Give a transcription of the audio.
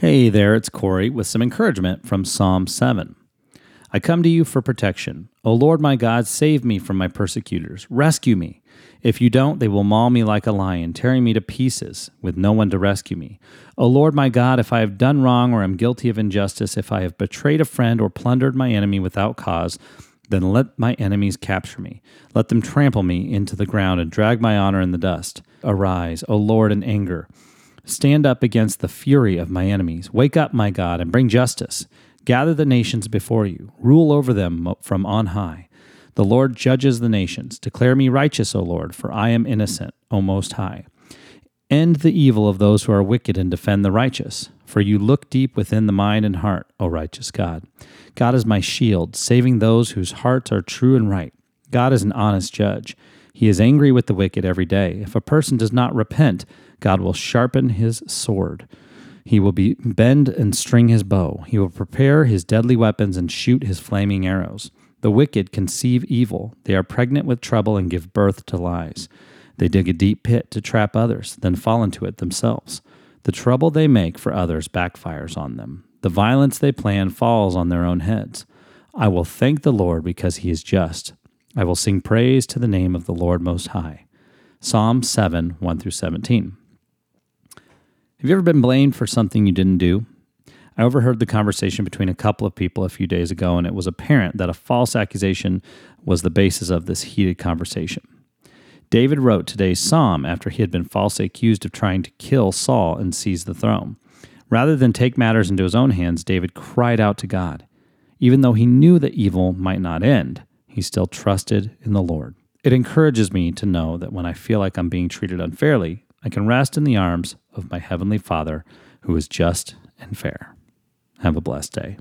Hey there, it's Corey with some encouragement from Psalm 7. I come to you for protection. O Lord my God, save me from my persecutors. Rescue me. If you don't, they will maul me like a lion, tearing me to pieces, with no one to rescue me. O Lord my God, if I have done wrong or am guilty of injustice, if I have betrayed a friend or plundered my enemy without cause, then let my enemies capture me. Let them trample me into the ground and drag my honor in the dust. Arise, O Lord, in anger Stand up against the fury of my enemies. Wake up, my God, and bring justice. Gather the nations before you. Rule over them from on high. The Lord judges the nations. Declare me righteous, O Lord, for I am innocent, O Most High. End the evil of those who are wicked and defend the righteous. For you look deep within the mind and heart, O righteous God. God is my shield, saving those whose hearts are true and right. God is an honest judge. He is angry with the wicked every day. If a person does not repent, God will sharpen his sword. He will be bend and string his bow. He will prepare his deadly weapons and shoot his flaming arrows. The wicked conceive evil. They are pregnant with trouble and give birth to lies. They dig a deep pit to trap others, then fall into it themselves. The trouble they make for others backfires on them. The violence they plan falls on their own heads. I will thank the Lord because he is just. I will sing praise to the name of the Lord Most High. Psalm 7 1 through 17. Have you ever been blamed for something you didn't do? I overheard the conversation between a couple of people a few days ago, and it was apparent that a false accusation was the basis of this heated conversation. David wrote today's psalm after he had been falsely accused of trying to kill Saul and seize the throne. Rather than take matters into his own hands, David cried out to God. Even though he knew that evil might not end, he still trusted in the Lord. It encourages me to know that when I feel like I'm being treated unfairly, I can rest in the arms of my Heavenly Father who is just and fair. Have a blessed day.